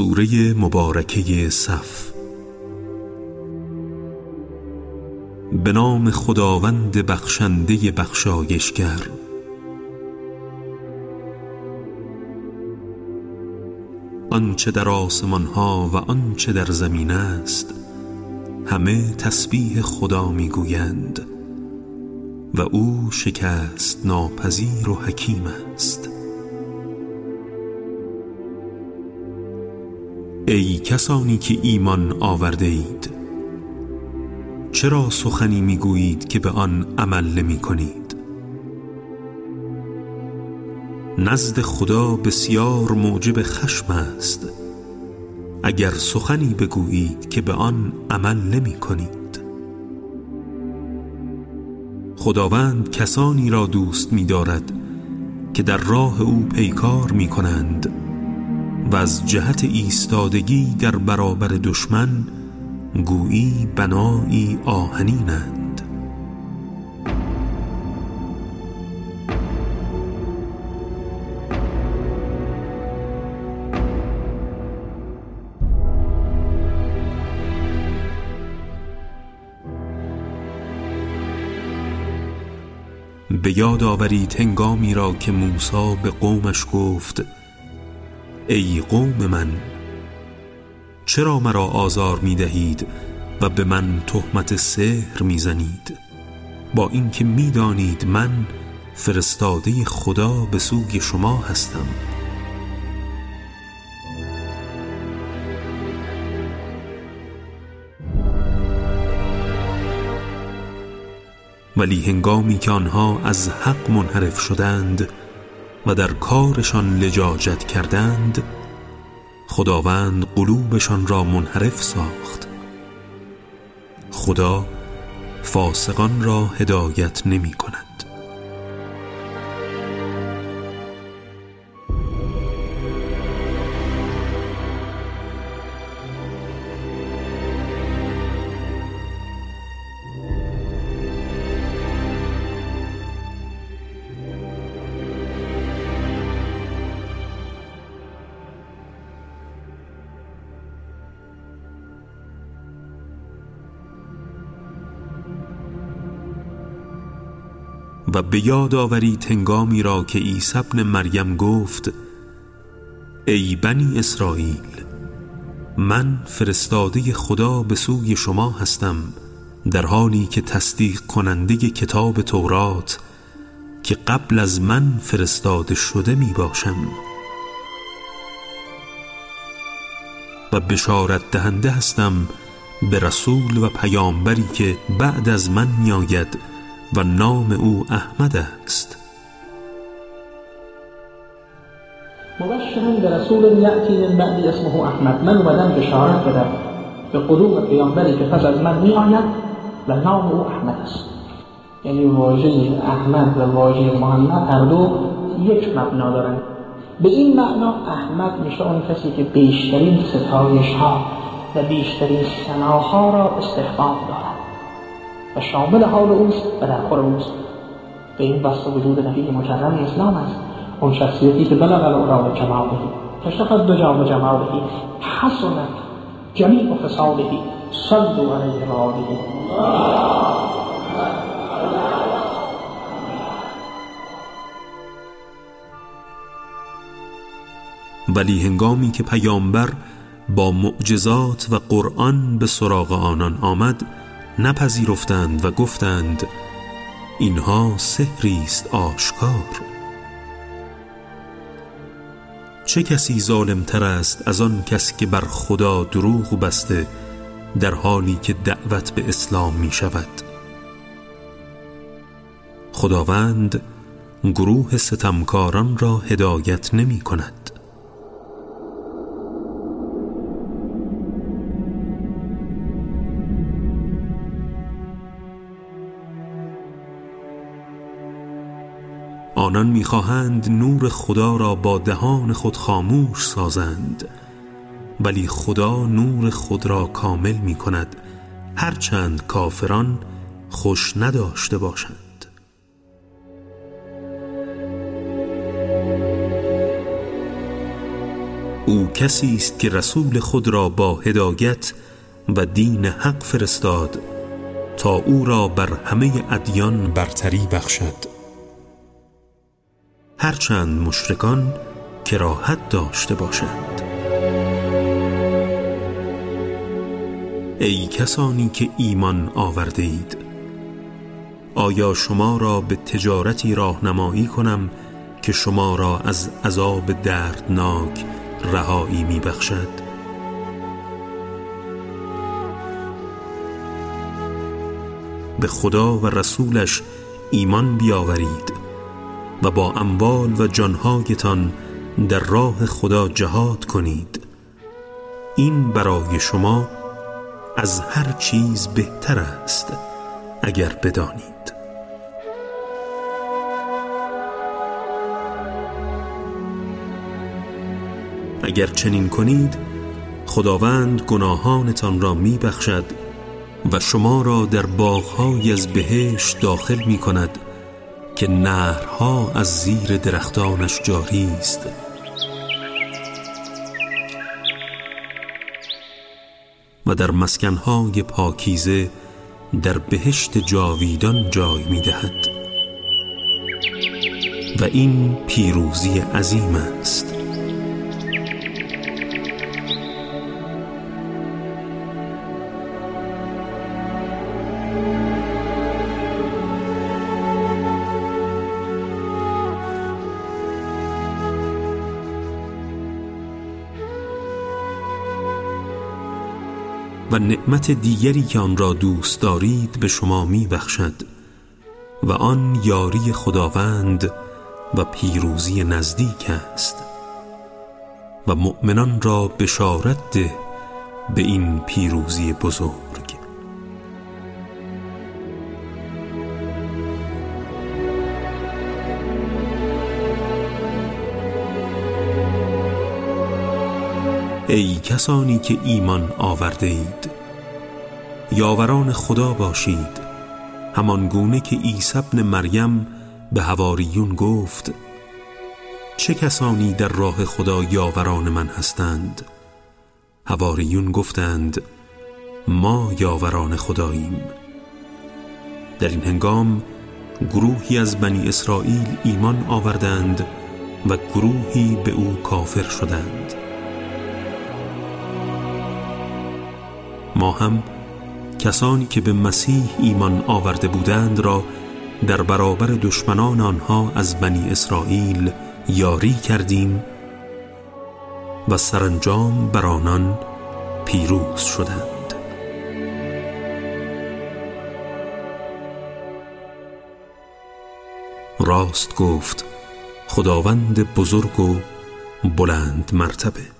سوره مبارکه صف. به نام خداوند بخشنده بخشایشگر. آنچه در آسمان ها و آنچه در زمین است همه تسبیح خدا می‌گویند و او شکست ناپذیر و حکیم است. ای کسانی که ایمان آورده اید چرا سخنی می‌گویید که به آن عمل نمی کنید؟ نزد خدا بسیار موجب خشم است اگر سخنی بگویید که به آن عمل نمی کنید. خداوند کسانی را دوست می دارد که در راه او پیکار می کنند و از جهت ایستادگی در برابر دشمن گویی بنایی آهنینند. به یاد آورید هنگامی را که موسی به قومش گفت ای قوم من چرا مرا آزار می دهید و به من تهمت سحر می زنید با اینکه می دانید من فرستاده خدا به سوی شما هستم. ولی هنگامی که آنها از حق منحرف شدند و در کارشان لجاجت کردند خداوند قلوبشان را منحرف ساخت. خدا فاسقان را هدایت نمی کند. و به یاد آورید هنگامی را که عیسی ابن مریم گفت ای بنی اسرائیل من فرستاده خدا به سوی شما هستم در حالی که تصدیق کننده کتاب تورات که قبل از من فرستاده شده می باشم. و بشارت دهنده هستم به رسول و پیامبری که بعد از من میآید و نام او احمد است. مبشرا به رسول یأتی من بعد اسمه احمد. من اومدم بشارت بدم. به قدوم پیامبری که پس از من میآید و نام او احمد است. یعنی واژه احمد و واژه محمد هر دو یک مبنا دارند به این معنا احمد میشه اون کسی که بیشترین ستایش ها و بیشترین سناها را استحقاق دارد. و شامل حال اوست و در خور اوست. به این وصف وجود نبی مکرم اسلام است. اون شخصیتی که بلغ جماله کشفت دو جام جماله حسنت جمیع فساله صلوا علیه و آله. ولی هنگامی که پیامبر با معجزات و قرآن به سراغ آنان آمد نپذیرفتند و گفتند اینها سحری است آشکار. چه کسی ظالمتر است از آن کسی که بر خدا دروغ بسته در حالی که دعوت به اسلام می شود؟ خداوند گروه ستمکاران را هدایت نمی کند. آنان می‌خواهند نور خدا را با دهان خود خاموش سازند. ولی خدا نور خود را کامل می کند هرچند کافران خوش نداشته باشند. او کسی است که رسول خود را با هدایت و دین حق فرستاد تا او را بر همه ادیان برتری بخشد. هرچند مشرکان کراهت داشته باشند. ای کسانی که ایمان آورده اید آیا شما را به تجارتی راهنمایی کنم که شما را از عذاب دردناک رهایی می بخشد به خدا و رسولش ایمان بیاورید. و با اموال و جانهایتان در راه خدا جهاد کنید. این برای شما از هر چیز بهتر است اگر بدانید. اگر چنین کنید خداوند گناهانتان را می بخشد و شما را در باغهای از بهشت داخل می کند که نهرها از زیر درختانش جاری است. و در مسکنهای پاکیزه در بهشت جاویدان جای می دهد. و این پیروزی عظیم است. و نعمت دیگری که آن را دوست دارید به شما می بخشد و آن یاری خداوند و پیروزی نزدیک است و مؤمنان را بشارت ده به این پیروزی بزرگ. ای کسانی که ایمان آورده اید یاوران خدا باشید. همان گونه که عیسی ابن مریم به هواریون گفت چه کسانی در راه خدا یاوران من هستند؟ هواریون گفتند ما یاوران خداییم. در این هنگام گروهی از بنی اسرائیل ایمان آوردند و گروهی به او کافر شدند. ما هم کسانی که به مسیح ایمان آورده بودند را در برابر دشمنان آنها از بنی اسرائیل یاری کردیم و سرانجام بر آنان پیروز شدند. راست گفت خداوند بزرگ و بلند مرتبه.